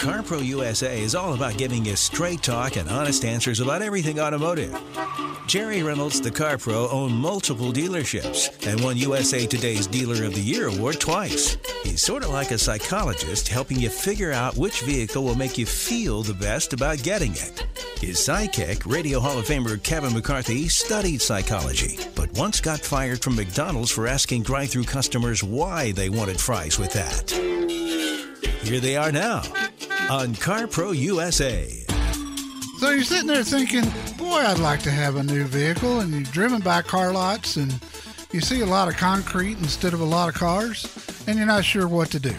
CarPro USA is all about giving you straight talk and honest answers about everything automotive. Jerry Reynolds, the Car Pro, own multiple dealerships and won USA Today's Dealer of the Year award twice. He's sort of like a psychologist helping you figure out which vehicle will make you feel the best about getting it. His sidekick, Radio Hall of Famer Kevin McCarthy, studied psychology, but once got fired from McDonald's for asking drive through customers why they wanted fries with that. Here they are now on CarPro USA. So you're sitting there thinking, boy, I'd like to have a new vehicle, and you've driven by car lots and you see a lot of concrete instead of a lot of cars, and you're not sure what to do.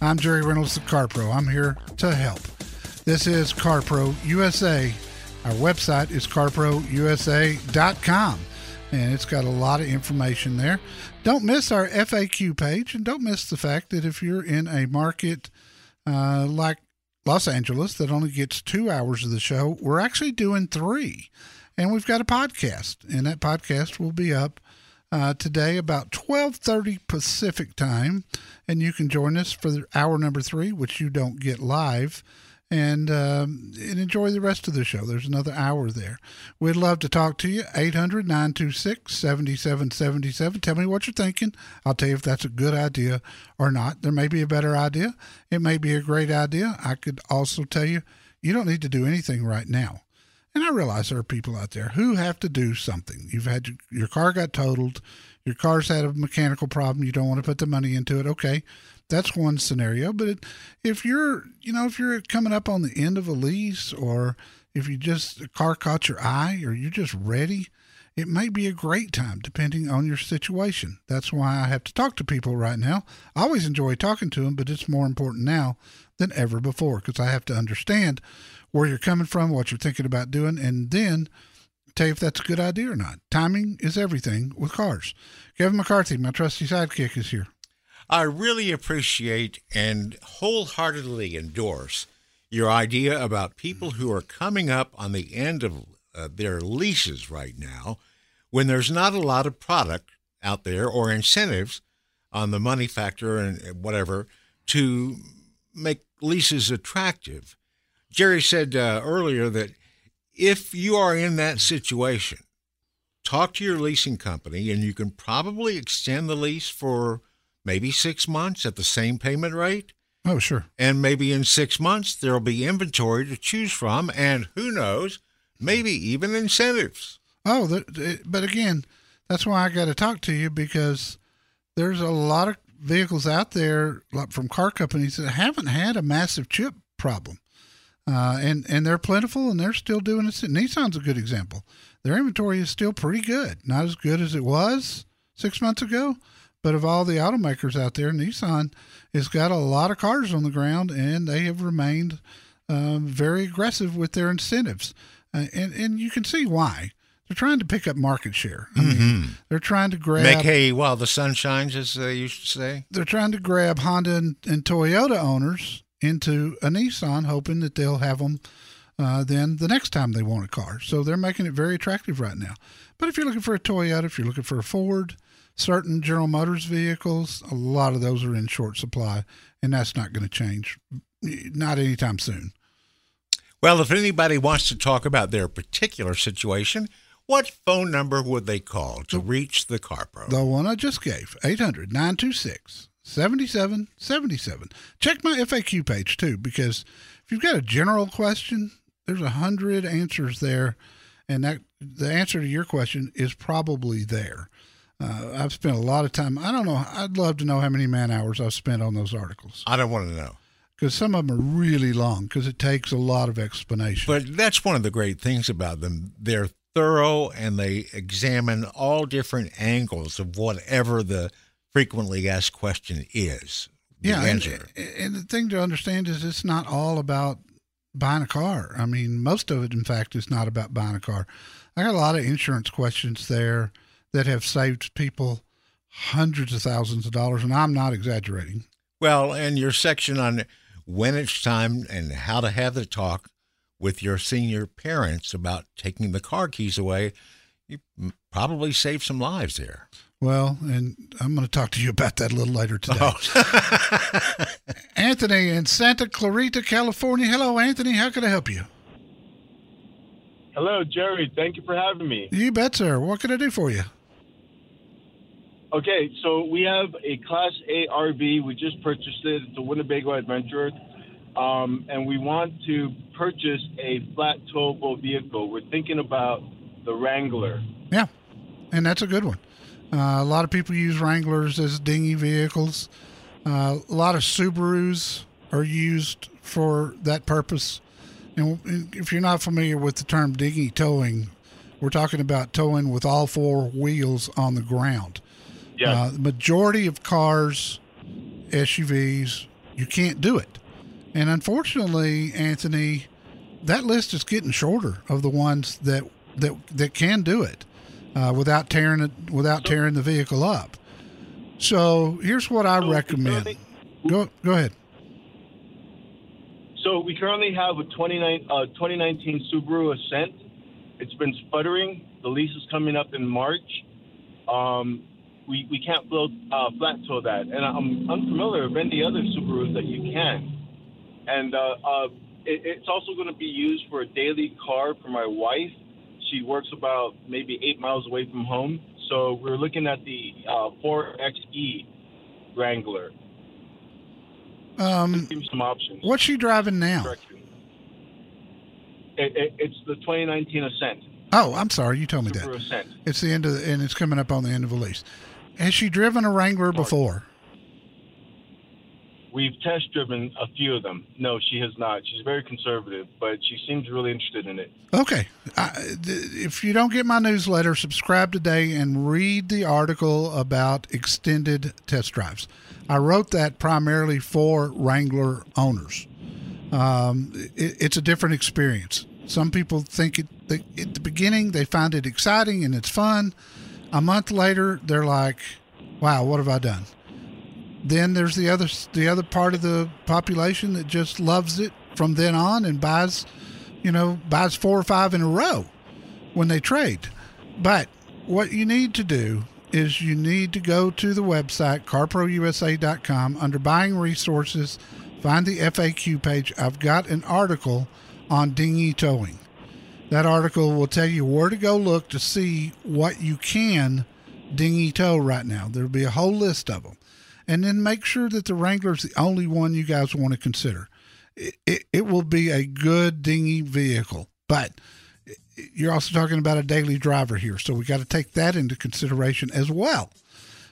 I'm Jerry Reynolds, the Car Pro. I'm here to help. This is CarPro USA. Our website is carprousa.com, and it's got a lot of information there. Don't miss our FAQ page, and don't miss the fact that if you're in a market uh, like Los Angeles that only gets two hours of the show, we're actually doing three. And we've got a podcast, and that podcast will be up uh, today about 12.30 Pacific time. And you can join us for hour number three, which you don't get live and um, and enjoy the rest of the show. There's another hour there. We'd love to talk to you. 800 926 7777. Tell me what you're thinking. I'll tell you if that's a good idea or not. There may be a better idea. It may be a great idea. I could also tell you you don't need to do anything right now. And I realize there are people out there who have to do something. You've had your, your car got totaled, your car's had a mechanical problem, you don't want to put the money into it. Okay, that's one scenario. But it, if you're, you know, if you're coming up on the end of a lease or if you just, a car caught your eye or you're just ready, it may be a great time depending on your situation. That's why I have to talk to people right now. I always enjoy talking to them, but it's more important now than ever before because I have to understand where you're coming from, what you're thinking about doing, and then tell you if that's a good idea or not. Timing is everything with cars. Kevin McCarthy, my trusty sidekick, is here. I really appreciate and wholeheartedly endorse your idea about people who are coming up on the end of uh, their leases right now when there's not a lot of product out there or incentives on the money factor and whatever to make leases attractive. Jerry said uh, earlier that if you are in that situation, talk to your leasing company and you can probably extend the lease for maybe six months at the same payment rate. Oh, sure. And maybe in six months, there'll be inventory to choose from, and who knows, maybe even incentives. Oh, the, but again, that's why I got to talk to you because there's a lot of vehicles out there from car companies that haven't had a massive chip problem. Uh, and and they're plentiful and they're still doing it. Nissan's a good example. Their inventory is still pretty good, not as good as it was six months ago, but of all the automakers out there, Nissan has got a lot of cars on the ground, and they have remained um, very aggressive with their incentives, uh, and and you can see why. They're trying to pick up market share. I mean, mm-hmm. they're trying to grab make hay while the sun shines, as they used to say. They're trying to grab Honda and, and Toyota owners into a Nissan, hoping that they'll have them uh, then the next time they want a car. So they're making it very attractive right now. But if you're looking for a Toyota, if you're looking for a Ford, certain General Motors vehicles, a lot of those are in short supply, and that's not going to change, not anytime soon. Well, if anybody wants to talk about their particular situation, what phone number would they call to reach the car pro? The one I just gave, 800 926 7777. Check my FAQ page too, because if you've got a general question, there's a hundred answers there, and that the answer to your question is probably there. Uh, I've spent a lot of time. I don't know. I'd love to know how many man hours I've spent on those articles. I don't want to know because some of them are really long because it takes a lot of explanation. But that's one of the great things about them. They're thorough and they examine all different angles of whatever the frequently asked question is. Yeah, and, and the thing to understand is it's not all about buying a car. I mean, most of it, in fact, is not about buying a car. I got a lot of insurance questions there that have saved people hundreds of thousands of dollars, and I'm not exaggerating. Well, and your section on when it's time and how to have the talk with your senior parents about taking the car keys away, you probably saved some lives there. Well, and I'm going to talk to you about that a little later today. Oh. Anthony in Santa Clarita, California. Hello, Anthony. How can I help you? Hello, Jerry. Thank you for having me. You bet, sir. What can I do for you? Okay, so we have a Class A RV. We just purchased it. It's a Winnebago Adventurer. Um, and we want to purchase a flat towable vehicle. We're thinking about the Wrangler. Yeah, and that's a good one. Uh, a lot of people use Wranglers as dinghy vehicles. Uh, a lot of Subarus are used for that purpose. And if you're not familiar with the term dinghy towing, we're talking about towing with all four wheels on the ground. Yeah. Uh, the majority of cars, SUVs, you can't do it. And unfortunately, Anthony, that list is getting shorter of the ones that that that can do it uh, without tearing it without tearing the vehicle up. So here's what I So recommend. Go go ahead. So we currently have a 29, uh, 2019 Subaru Ascent. It's been sputtering. The lease is coming up in March. Um, we, we can't float, uh, flat tow that. And I'm unfamiliar with any other Subarus that you can. And uh, uh, it, it's also going to be used for a daily car for my wife. She works about maybe eight miles away from home. So we're looking at the uh, 4XE Wrangler. Um, some options. what's she driving now? It, it, it's the 2019 Ascent, Oh, I'm sorry, you told me that. Ascent. It's the end of the, and it's coming up on the end of the lease. Has she driven a Wrangler before? We've test driven a few of them. No, she has not. She's very conservative, but she seems really interested in it. Okay. I, if you don't get my newsletter, subscribe today and read the article about extended test drives. I wrote that primarily for Wrangler owners. Um, it, it's a different experience. Some people think it they, at the beginning they find it exciting and it's fun. A month later, they're like, "Wow, what have I done?" Then there's the other the other part of the population that just loves it from then on and buys you know, buys four or five in a row when they trade. But what you need to do is you need to go to the website, carprousa.com, under buying resources, find the FAQ page. I've got an article on dinghy towing. That article will tell you where to go look to see what you can dinghy tow right now. There'll be a whole list of them. And then make sure that the Wrangler's the only one you guys want to consider it, it, it will be a good dinghy vehicle. But you're also talking about a daily driver here. So we got to take that into consideration as well.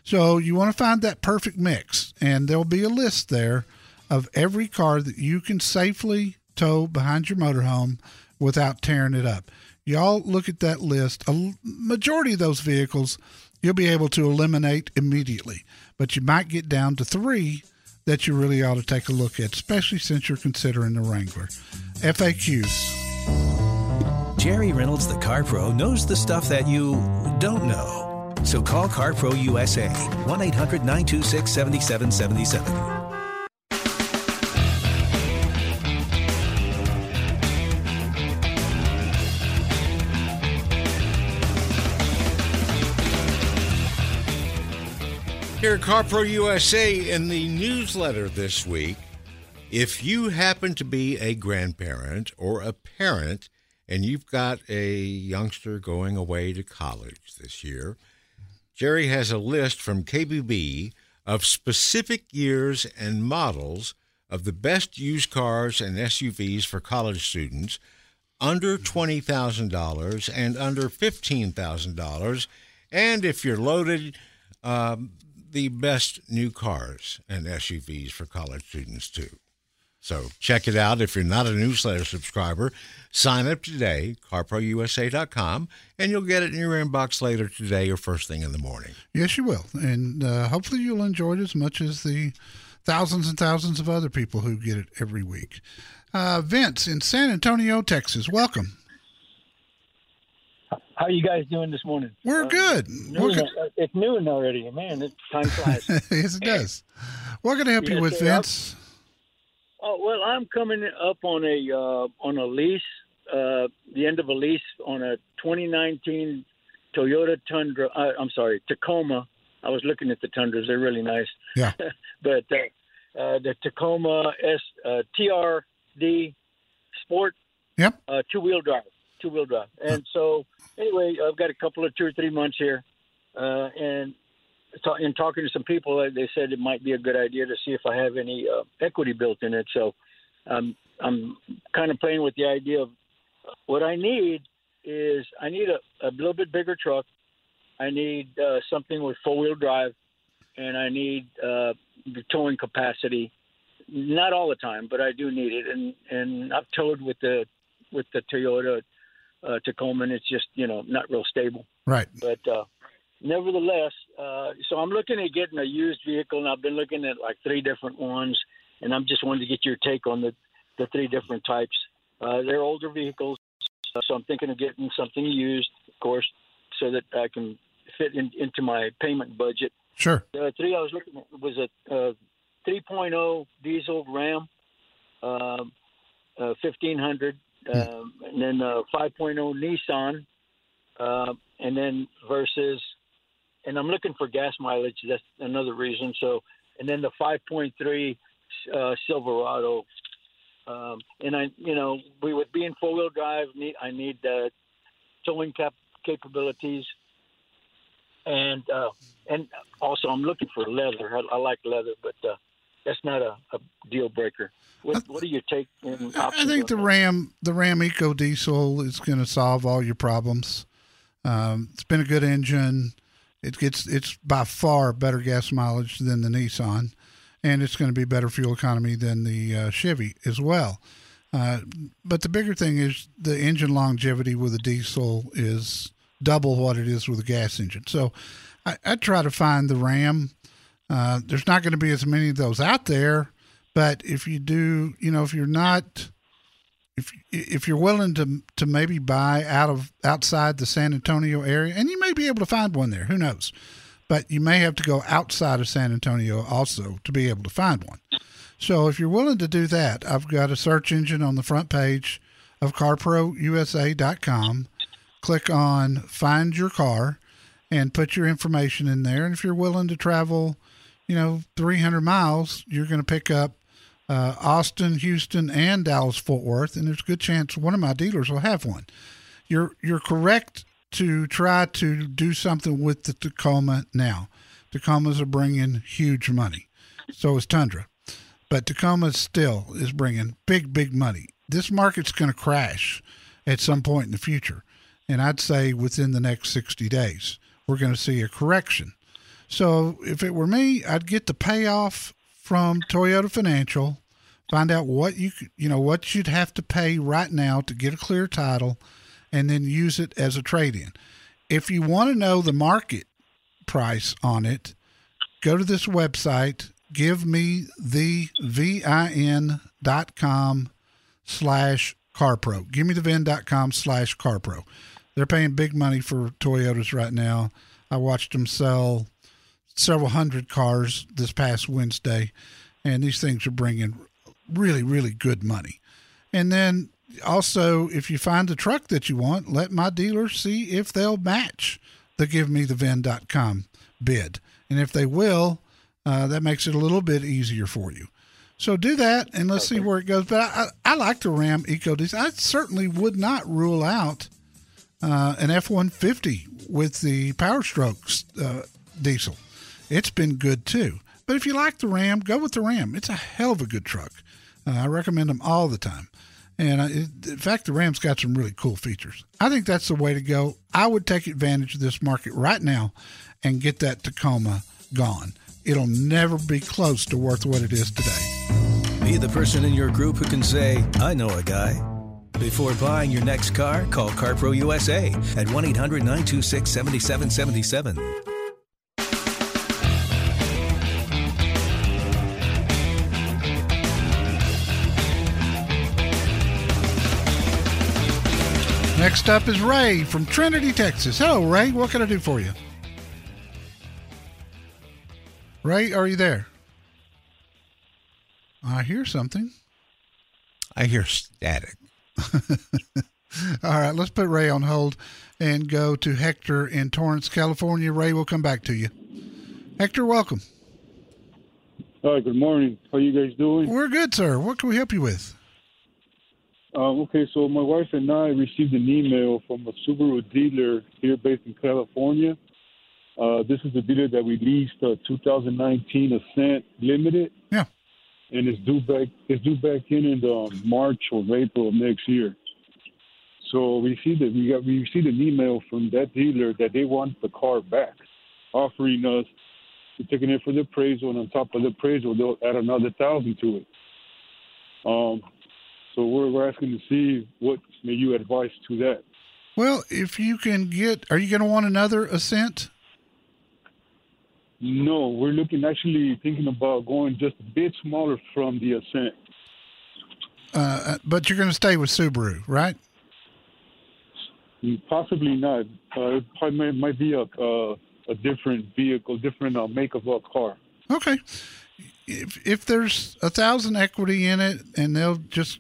So you want to find that perfect mix. And there'll be a list there of every car that you can safely tow behind your motorhome without tearing it up. Y'all look at that list. A majority of those vehicles you'll be able to eliminate immediately, but you might get down to three that you really ought to take a look at, especially since you're considering the Wrangler. FAQs. Jerry Reynolds, the Car Pro, knows the stuff that you don't know. So call CarPro USA, 1 800 926 7777. Here at CarPro USA in the newsletter this week, if you happen to be a grandparent or a parent and you've got a youngster going away to college this year, Jerry has a list from KBB of specific years and models of the best used cars and SUVs for college students under $20,000 and under $15,000. And if you're loaded, um, the best new cars and SUVs for college students, too. So check it out. If you're not a newsletter subscriber, sign up today, carprousa.com, and you'll get it in your inbox later today or first thing in the morning. Yes, you will. And uh, hopefully you'll enjoy it as much as the thousands and thousands of other people who get it every week. Uh, Vince in San Antonio, Texas, welcome. How are you guys doing this morning? We're Uh, good. noon- We're good. uh, It's noon already, man. It's time flies. yes, it does. What can I help you with. Vince? oh well, I'm coming up on a uh, on a lease, uh, the end of a lease on a 2019 Toyota Tundra. Uh, I'm sorry, Tacoma. I was looking at the Tundras; they're really nice. Yeah. but uh, uh, the Tacoma S uh, TRD Sport. Yep. Uh, two wheel drive. Two wheel drive. And so anyway, I've got a couple of two or three months here, uh, and in talking to some people, they said it might be a good idea to see if I have any uh, equity built in it. So um, I'm kind of playing with the idea of what I need is I need a, a little bit bigger truck. I need uh, something with four wheel drive, and I need uh, the towing capacity. Not all the time, but I do need it. And and I've towed with the with the Toyota uh, Tacoma, and it's just you know not real stable. Right. But uh, nevertheless, uh, so I'm looking at getting a used vehicle, and I've been looking at like three different ones, and I'm just wanting to get your take on the the three different types. Uh, they're older vehicles, so I'm thinking of getting something used, of course, so that I can fit in, into my payment budget. Sure. The three I was looking at was a, a 3.0 diesel Ram, um, uh, 1500, um, and then a 5.0 Nissan, uh, and then versus, and I'm looking for gas mileage. That's another reason. So, and then the 5.3 uh, Silverado. Um, and I, you know, we would be in four wheel drive. Need I need uh, towing cap- capabilities, and uh, and also I'm looking for leather. I, I like leather, but uh, that's not a, a deal breaker. What, what do you take in I think the? Ram, the Ram Eco Diesel is going to solve all your problems. Um, it's been a good engine. It gets it's by far better gas mileage than the Nissan, and it's going to be better fuel economy than the uh, Chevy as well. Uh, but the bigger thing is the engine longevity with a diesel is double what it is with a gas engine. So I, I try to find the Ram. Uh, there's not going to be as many of those out there, but if you do, you know, if you're not if if you're willing to to maybe buy out of outside the San Antonio area, and you may be able to find one there, who knows? But you may have to go outside of San Antonio also to be able to find one. So if you're willing to do that, I've got a search engine on the front page of CarProUSA.com. Click on Find Your Car and put your information in there. And if you're willing to travel, you know, 300 miles, you're going to pick up uh, Austin, Houston, and Dallas Fort Worth, and there's a good chance one of my dealers will have one. You're you're correct to try to do something with the Tacoma now. Tacomas are bringing huge money, so is Tundra, but Tacoma still is bringing big big money. This market's going to crash at some point in the future, and I'd say within the next 60 days we're going to see a correction. So if it were me, I'd get the payoff from Toyota Financial, find out what you you know what you'd have to pay right now to get a clear title, and then use it as a trade-in. If you want to know the market price on it, go to this website. Give me the vin dot com slash carpro. Give me the vin.com slash carpro. They're paying big money for Toyotas right now. I watched them sell several hundred cars this past Wednesday, and these things are bringing really, really good money. And then also, if you find the truck that you want, let my dealer see if they'll match the givemethevin.com bid. And if they will, uh, that makes it a little bit easier for you. So do that, and let's see where it goes. But I, I, I like the Ram Eco Diesel. I certainly would not rule out uh, an F one fifty with the Power Strokes uh, diesel. It's been good too. But if you like the Ram, go with the Ram. It's a hell of a good truck. Uh, I recommend them all the time. And uh, it, in fact, the Ram's got some really cool features. I think that's the way to go. I would take advantage of this market right now and get that Tacoma gone. It'll never be close to worth what it is today. Be the person in your group who can say, I know a guy. Before buying your next car, call CarPro USA at 1 800 926 7777. Next up is Ray from Trinity, Texas. Hello, Ray. What can I do for you? Ray, are you there? I hear something. I hear static. All right, let's put Ray on hold and go to Hector in Torrance, California. Ray, we'll come back to you. Hector, welcome. Hi, good morning. How you guys doing? We're good, sir. What can we help you with? Um, okay, so my wife and I received an email from a Subaru dealer here based in California. Uh, this is a dealer that we leased a 2019 Ascent Limited. Yeah. And it's due back. It's due back in in um, March or April of next year. So we see that we got we received an email from that dealer that they want the car back, offering us to take it for the appraisal, and on top of the appraisal, they'll add another thousand to it. Um, so we're, we're asking to see what may you advise to that. Well, if you can get, are you going to want another Ascent? No, we're looking actually thinking about going just a bit smaller from the Ascent. Uh, but you're going to stay with Subaru, right? Possibly not. Uh, it probably might, might be a uh, a different vehicle, different uh, make of a car. Okay. If if there's a thousand equity in it, and they'll just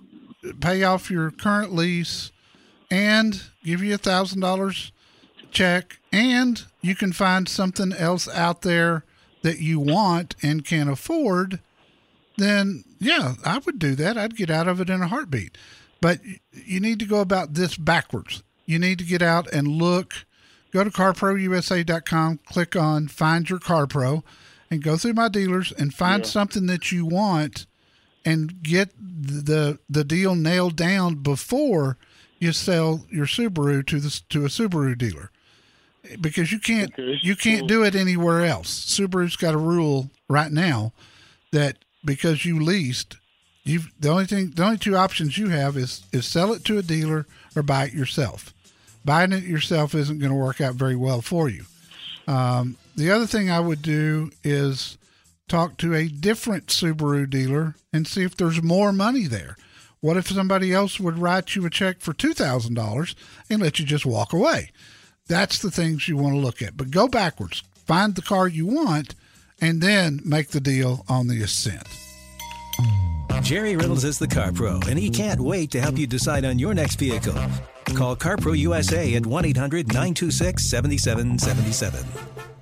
pay off your current lease, and give you a thousand dollars check, and you can find something else out there that you want and can afford, then yeah, I would do that. I'd get out of it in a heartbeat. But you need to go about this backwards. You need to get out and look. Go to carprousa.com, click on Find Your Car Pro, and go through my dealers and find Yeah. something that you want and get the the deal nailed down before you sell your Subaru to the to a Subaru dealer because you can't Okay, you can't do it anywhere else. Subaru's got a rule right now that because you leased, you the only thing the only two options you have is is sell it to a dealer or buy it yourself. Buying it yourself isn't going to work out very well for you. Um, the other thing I would do is talk to a different Subaru dealer and see if there's more money there. What if somebody else would write you a check for $2,000 and let you just walk away? That's the things you want to look at. But go backwards. Find the car you want and then make the deal on the Ascent. Jerry Reynolds is the Car Pro, and he can't wait to help you decide on your next vehicle. Call CarPro USA at 1 800 926 7777.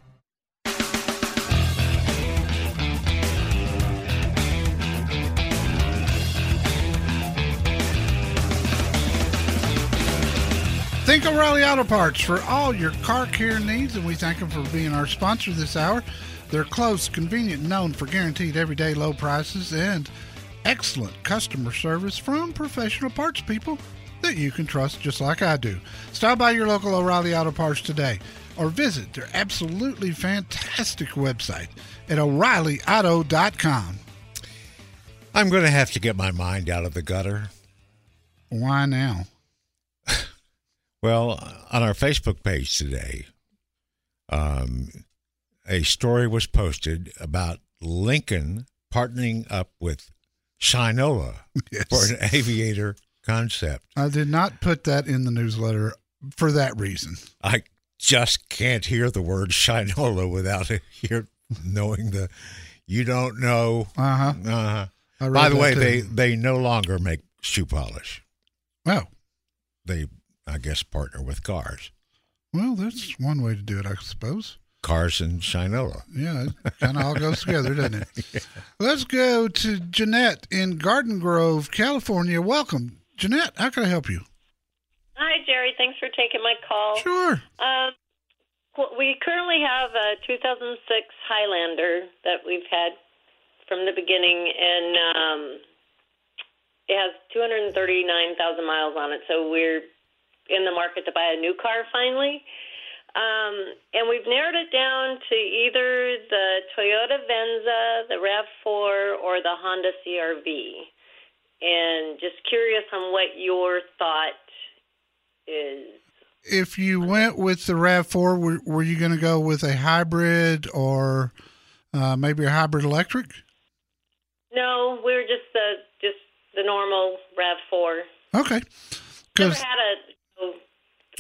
Think O'Reilly Auto Parts for all your car care needs, and we thank them for being our sponsor this hour. They're close, convenient, known for guaranteed everyday low prices and excellent customer service from professional parts people that you can trust just like I do. Stop by your local O'Reilly Auto Parts today or visit their absolutely fantastic website at o'reillyauto.com. I'm going to have to get my mind out of the gutter. Why now? Well, on our Facebook page today, um, a story was posted about Lincoln partnering up with Shinola Yes. for an aviator concept. I did not put that in the newsletter for that reason. I just can't hear the word Shinola without hear, knowing the. You don't know. Uh huh. Uh, read by the way, too. they they no longer make shoe polish. Oh, They, I guess, partner with cars. well, that's one way to do it, I suppose. Cars and Shinola. Yeah, it kind of all goes together, doesn't it? Let's go to Jeanette in Garden Grove, California. Welcome, Jeanette. How can I help you? Hi, Jerry. Thanks for taking my call. Sure. Um, we currently have a 2006 Highlander that we've had from the beginning, and um, it has 239,000 miles on it. So we're in the market to buy a new car finally. Um, and we've narrowed it down to either the Toyota Venza, the RAV4, or the Honda CRV. And just curious on what your thought is. If you went with the RAV4, were, were you going to go with a hybrid or uh, maybe a hybrid electric? No, we were just the just the normal Rav Four. Okay. Never had a,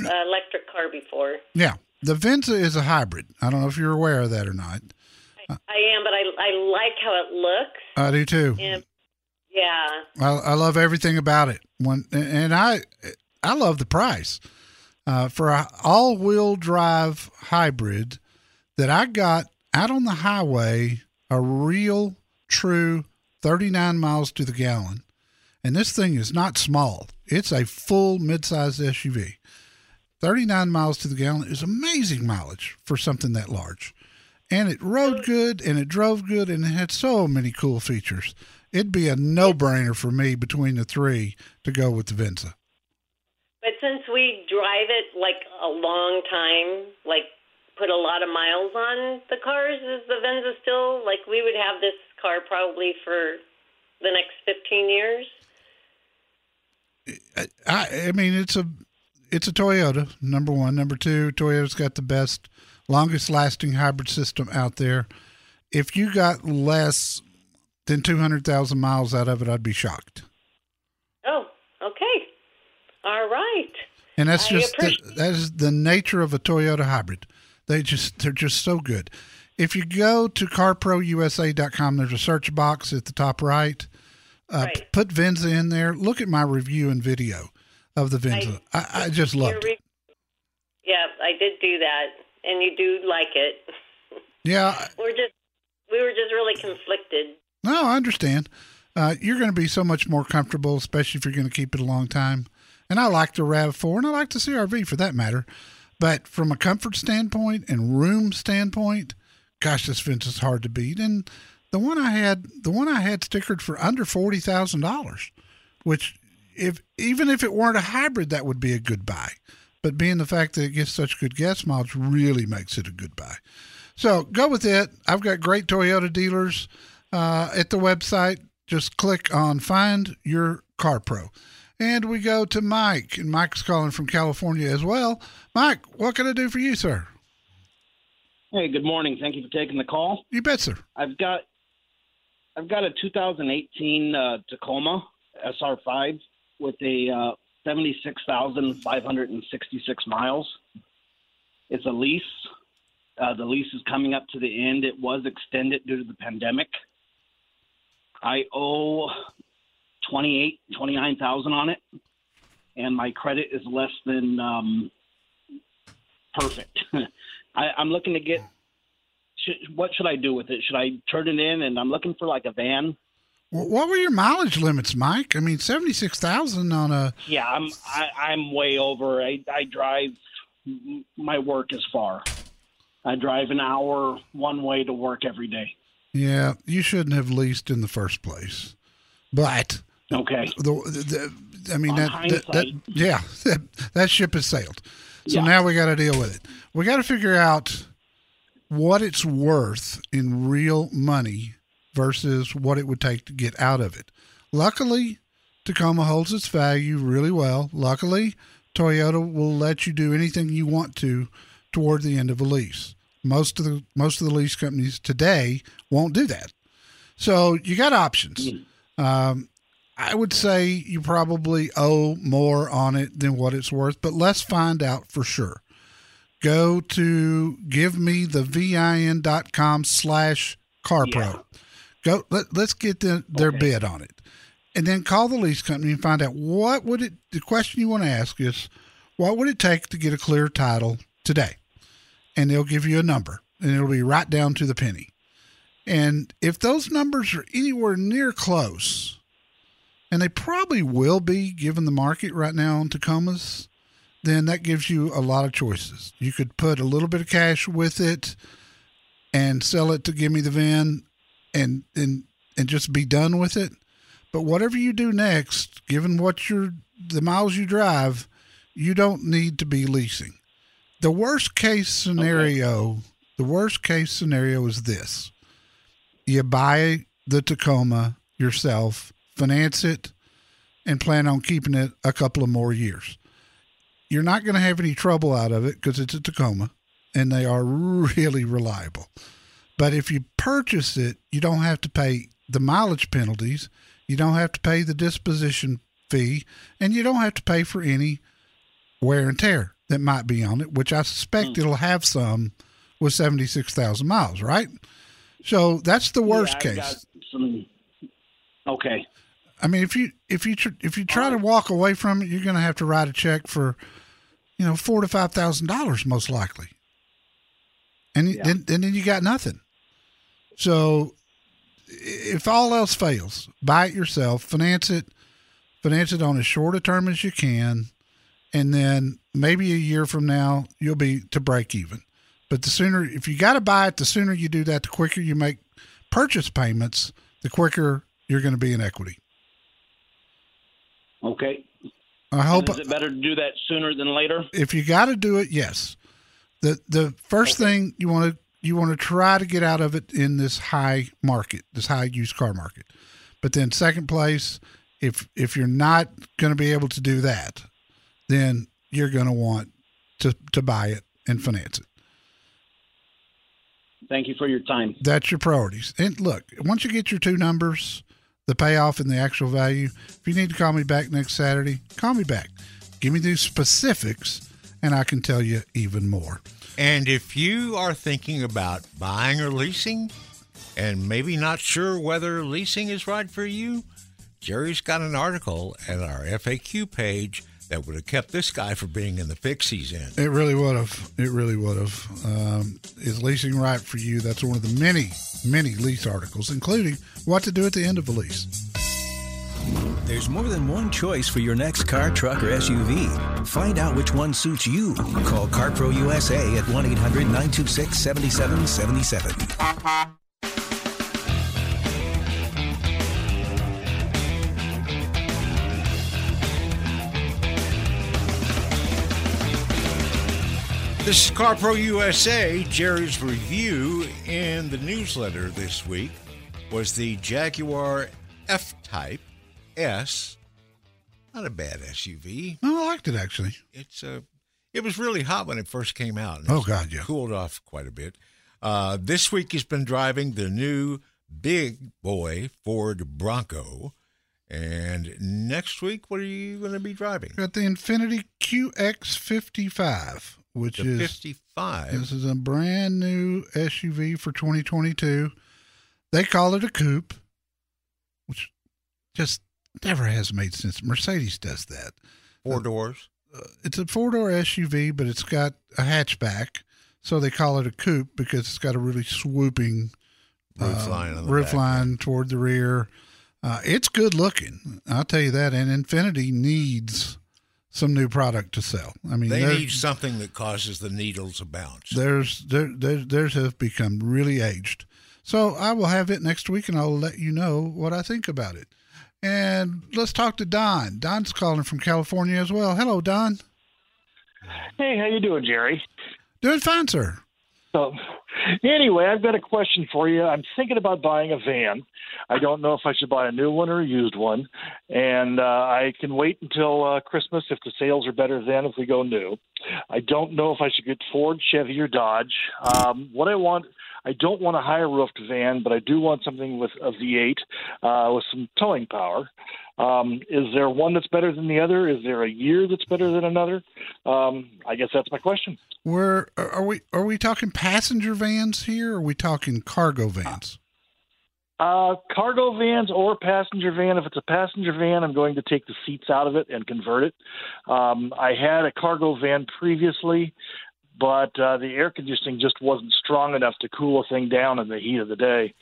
a electric car before. yeah, the Venza is a hybrid. I don't know if you're aware of that or not. I am, but I I like how it looks. I do too. And yeah, I, I love everything about it. When and I I love the price uh, for a all-wheel drive hybrid that I got out on the highway. A real true 39 miles to the gallon. And this thing is not small. It's a full midsize SUV. 39 miles to the gallon is amazing mileage for something that large. And it rode mm. good and it drove good and it had so many cool features. It'd be a no brainer for me between the three to go with the Venza. But since we drive it like a long time, like put a lot of miles on the cars, is the Venza still like we would have this car probably for the next 15 years? I, I mean, it's a it's a Toyota. Number one, number two, Toyota's got the best, longest lasting hybrid system out there. If you got less than two hundred thousand miles out of it, I'd be shocked. Oh, okay, all right. And that's I just the, that is the nature of a Toyota hybrid. They just they're just so good. If you go to carprousa.com, there's a search box at the top right. Uh, Right. Put Venza in there. Look at my review and video of the Venza. I, I, just Your loved it. Yeah, I did do that, and you do like it. Yeah, We're just we were just really conflicted. No, I understand. Uh, you're going to be so much more comfortable, especially if you're going to keep it a long time. And I like the RAV4 and I like the CRV for that matter. But from a comfort standpoint and room standpoint, gosh, this Venza is hard to beat. And the one I had, the one I had stickered for under forty thousand dollars, which if even if it weren't a hybrid, that would be a good buy. But being the fact that it gets such good gas mileage really makes it a good buy. So go with it. I've got great Toyota dealers uh, at the website. Just click on Find Your Car Pro. And we go to Mike, and Mike's calling from California as well. Mike, what can I do for you, sir? Hey, good morning. Thank you for taking the call. You bet, sir. I've got I've got a 2018 uh, Tacoma SR5 with a uh, 76,566 miles. It's a lease. Uh, the lease is coming up to the end. It was extended due to the pandemic. I owe 28, 29,000 on it, and my credit is less than um, perfect. I, I'm looking to get should, what should I do with it? Should I turn it in? And I'm looking for like a van. Wh- What were your mileage limits, Mike? I mean, 76,000 on a. Yeah, I'm I, I'm way over. I I drive. My work is far. I drive an hour one way to work every day. Yeah, you shouldn't have leased in the first place. But Okay. the, the I mean that, that, that yeah that, that ship has sailed. So Yeah. now we got to deal with it. We got to figure out what it's worth in real money versus what it would take to get out of it. Luckily, Tacoma holds its value really well. Luckily, Toyota will let you do anything you want to toward the end of a lease. Most of the most of the lease companies today won't do that. So you got options. Um, I would say you probably owe more on it than what it's worth, but let's find out for sure. Go to givemethevin.com slash carpro. Go let, let's get the, their Okay. bid on it. And then call the lease company and find out what would it the question you want to ask is what would it take to get a clear title today? And they'll give you a number and it'll be right down to the penny. And if those numbers are anywhere near close, and they probably will be given the market right now on Tacomas, then that gives you a lot of choices. You could put a little bit of cash with it and sell it to give me the VIN and and and just be done with it. But whatever you do next, given what you're the miles you drive, you don't need to be leasing. The worst case scenario, the worst case scenario is this. You buy the Tacoma yourself, finance it, and plan on keeping it a couple of more years. You're not going to have any trouble out of it because it's a Tacoma and they are really reliable. But if you purchase it, you don't have to pay the mileage penalties, you don't have to pay the disposition fee, and you don't have to pay for any wear and tear that might be on it, which I suspect it'll have some with 76,000 miles, right? So that's the worst Yeah, case. some. Okay. I mean, if you if you tr- if you try to walk away from it, you're going to have to write a check for, you know, four to five thousand dollars most likely, and Yeah. then and then you got nothing. So, if all else fails, buy it yourself, finance it, finance it on as short a term as you can, and then maybe a year from now you'll be to break even. But the sooner, if you got to buy it, the sooner you do that, the quicker you make purchase payments, the quicker you're going to be in equity. Okay. I hope. Is it better to do that sooner than later? If you got to do it, yes. the The first okay. thing you want to you want to try to get out of it in this high market, this high used car market. But then second place, if if you're not going to be able to do that, then you're going to want to to buy it and finance it. Thank you for your time. That's your priorities. And look, once you get your two numbers, the payoff and the actual value, if you need to call me back next Saturday, call me back. Give me these specifics, and I can tell you even more. And if you are thinking about buying or leasing and maybe not sure whether leasing is right for you, Jerry's got an article at our FAQ page that would have kept this guy from being in the fix he's in. It really would have. It really would have. Um, is leasing right for you? That's one of the many, many lease articles, including what to do at the end of a lease. There's more than one choice for your next car, truck, or SUV. Find out which one suits you. Call CarPro USA at 1 800 926 7777. This is CarPro USA. Jerry's review in the newsletter this week was the Jaguar F Type S. Not a bad SUV. No, I liked it actually. It's a. Uh, it was really hot when it first came out. Oh God, yeah. Cooled off quite a bit. Uh, this week he's been driving the new big boy Ford Bronco. And next week, what are you going to be driving? Got the Infiniti QX55 which the is 55. This is a brand new SUV for 2022. They call it a coupe, which just never has made sense. Mercedes does that. Four uh, doors. Uh, it's a four door SUV, but it's got a hatchback, so they call it a coupe because it's got a really swooping roof uh, line, roof back, line toward the rear. Uh, it's good looking, I'll tell you that. And Infiniti needs some new product to sell. I mean, they need something that causes the needles to bounce. There's there, there theirs have become really aged. So I will have it next week, and I'll let you know what I think about it. And let's talk to Don. Don's calling from California as well. Hello, Don. Hey, how you doing, Jerry? Doing fine, sir. So, anyway, I've got a question for you. I'm thinking about buying a van. I don't know if I should buy a new one or a used one, and uh, I can wait until uh, Christmas if the sales are better then if we go new. I don't know if I should get Ford, Chevy, or Dodge. Um, what I want. I don't want a high roofed van, but I do want something with a V8 uh, with some towing power. Um, is there one that's better than the other? Is there a year that's better than another? Um, I guess that's my question. Where are we? Are we talking passenger vans here? Or are we talking cargo vans? Uh, cargo vans or passenger van. If it's a passenger van, I'm going to take the seats out of it and convert it. Um, I had a cargo van previously, but uh, the air conditioning just wasn't strong enough to cool a thing down in the heat of the day.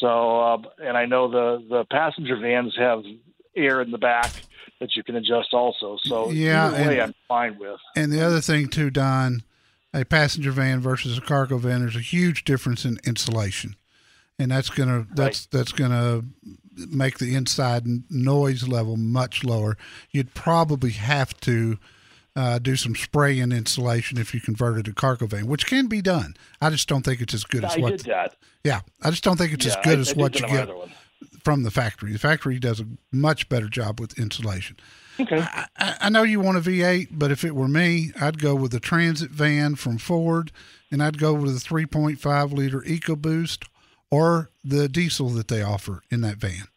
So, uh, and I know the the passenger vans have air in the back that you can adjust also. So yeah, way, and, I'm fine with. And the other thing too, Don, a passenger van versus a cargo van, there's a huge difference in insulation and that's gonna that's right. that's gonna make the inside noise level much lower. You'd probably have to uh, do some spray and insulation if you converted a cargo van, which can be done. I just don't think it's as good as I what. did that. Yeah, I just don't think it's yeah, as good I, as I what you get from the factory. The factory does a much better job with insulation. Okay. I, I know you want a V8, but if it were me, I'd go with the Transit van from Ford, and I'd go with a 3.5 liter EcoBoost or the diesel that they offer in that van.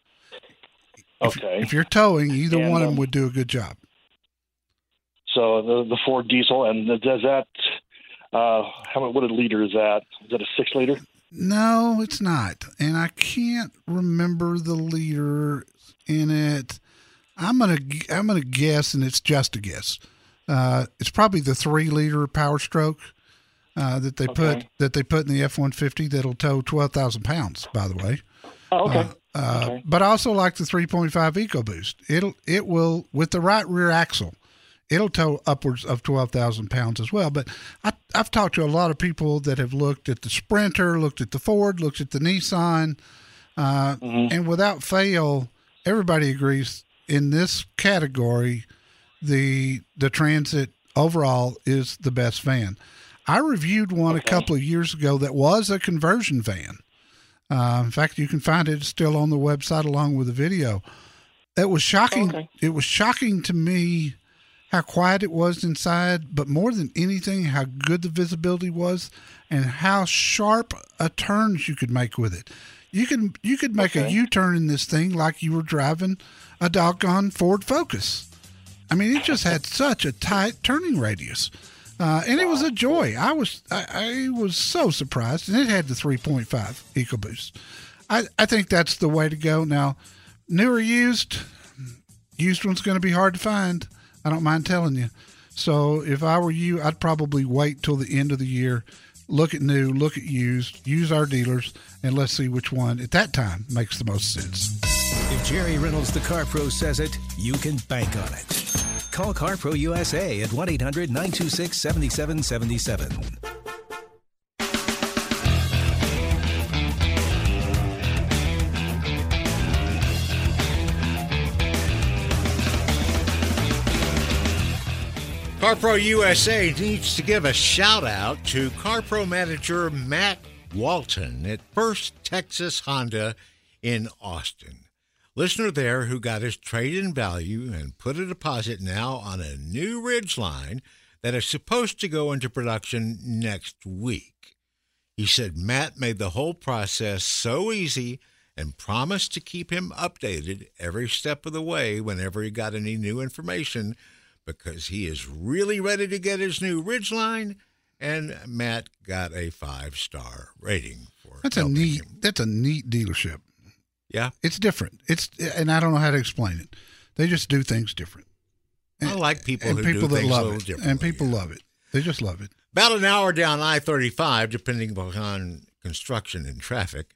Okay. If, if you're towing, either and, one of them um, would do a good job. So the the Ford diesel, and does that? Uh, how? What a liter is that? Is that a six liter? No, it's not, and I can't remember the liter in it. I'm gonna I'm gonna guess, and it's just a guess. Uh, it's probably the three liter Power Stroke uh, that they okay. put that they put in the F one fifty that'll tow twelve thousand pounds. By the way, Oh, okay. Uh, uh, Okay. But I also like the 3.5 EcoBoost. It'll it will with the right rear axle, it'll tow upwards of 12,000 pounds as well. But I, I've talked to a lot of people that have looked at the Sprinter, looked at the Ford, looked at the Nissan, uh, and without fail, everybody agrees in this category, the the Transit overall is the best van. I reviewed one a couple of years ago that was a conversion van. Uh, in fact, you can find it still on the website along with the video. It was shocking. Okay. It was shocking to me how quiet it was inside, but more than anything, how good the visibility was and how sharp a turns you could make with it. You can you could make a Okay. U-turn in this thing like you were driving a doggone Ford Focus. I mean, it just had such a tight turning radius, uh, and it was a joy. I was I, I was so surprised, and it had the 3.5 EcoBoost. I I think that's the way to go. Now, Newer used, used one's going to be hard to find. I don't mind telling you. So if I were you, I'd probably wait till the end of the year, look at new, look at used, use our dealers, and let's see which one at that time makes the most sense. If Jerry Reynolds, the Car Pro, says it, you can bank on it. Call CarPro USA at 1 800 926 7777. CarPro USA needs to give a shout out to CarPro manager Matt Walton at First Texas Honda in Austin. Listener there who got his trade in value and put a deposit now on a new Ridgeline that is supposed to go into production next week. He said Matt made the whole process so easy and promised to keep him updated every step of the way whenever he got any new information because he is really ready to get his new Ridgeline. And Matt got a five star rating for That's a neat. him. That's a neat dealership. Yeah, It's different. It's and I don't know how to explain it. They just do things different. I like people and who people do that things a love little it, and people love it. They just love it. About an hour down I 35, depending upon construction and traffic.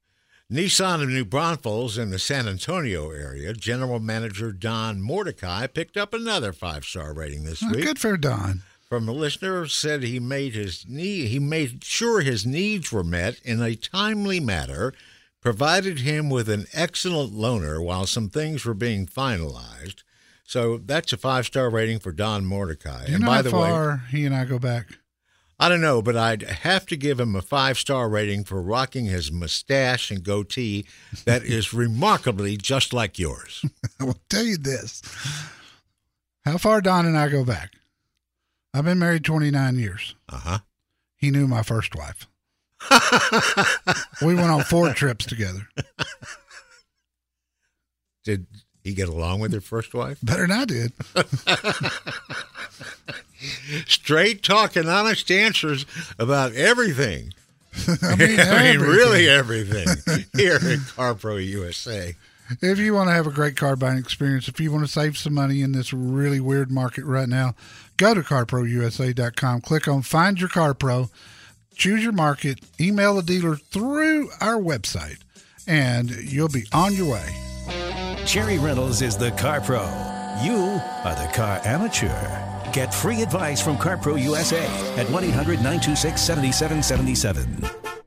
Nissan of New Braunfels in the San Antonio area, General Manager Don Mordecai picked up another five star rating this week. Good for Don. From a listener said he made his need he made sure his needs were met in a timely manner, provided him with an excellent loaner while some things were being finalized. So that's a five star rating for Don Mordecai. Do you and know by how the way, he and I go back? I don't know, but I'd have to give him a five star rating for rocking his mustache and goatee that is remarkably just like yours. I will tell you this. How far Don and I go back? I've been married 29 years. Uh huh. He knew my first wife. we went on four trips together. Did he get along with your first wife? Better than I did. Straight talk and honest answers about everything. I mean, I mean, really everything. everything here at CarPro USA. If you want to have a great car buying experience, if you want to save some money in this really weird market right now, go to carprousa.com, click on Find Your Car Pro, choose your market, email the dealer through our website, and you'll be on your way. Jerry Reynolds is the Car Pro. You are the car amateur. Get free advice from CarPro USA at 1 800 926 7777.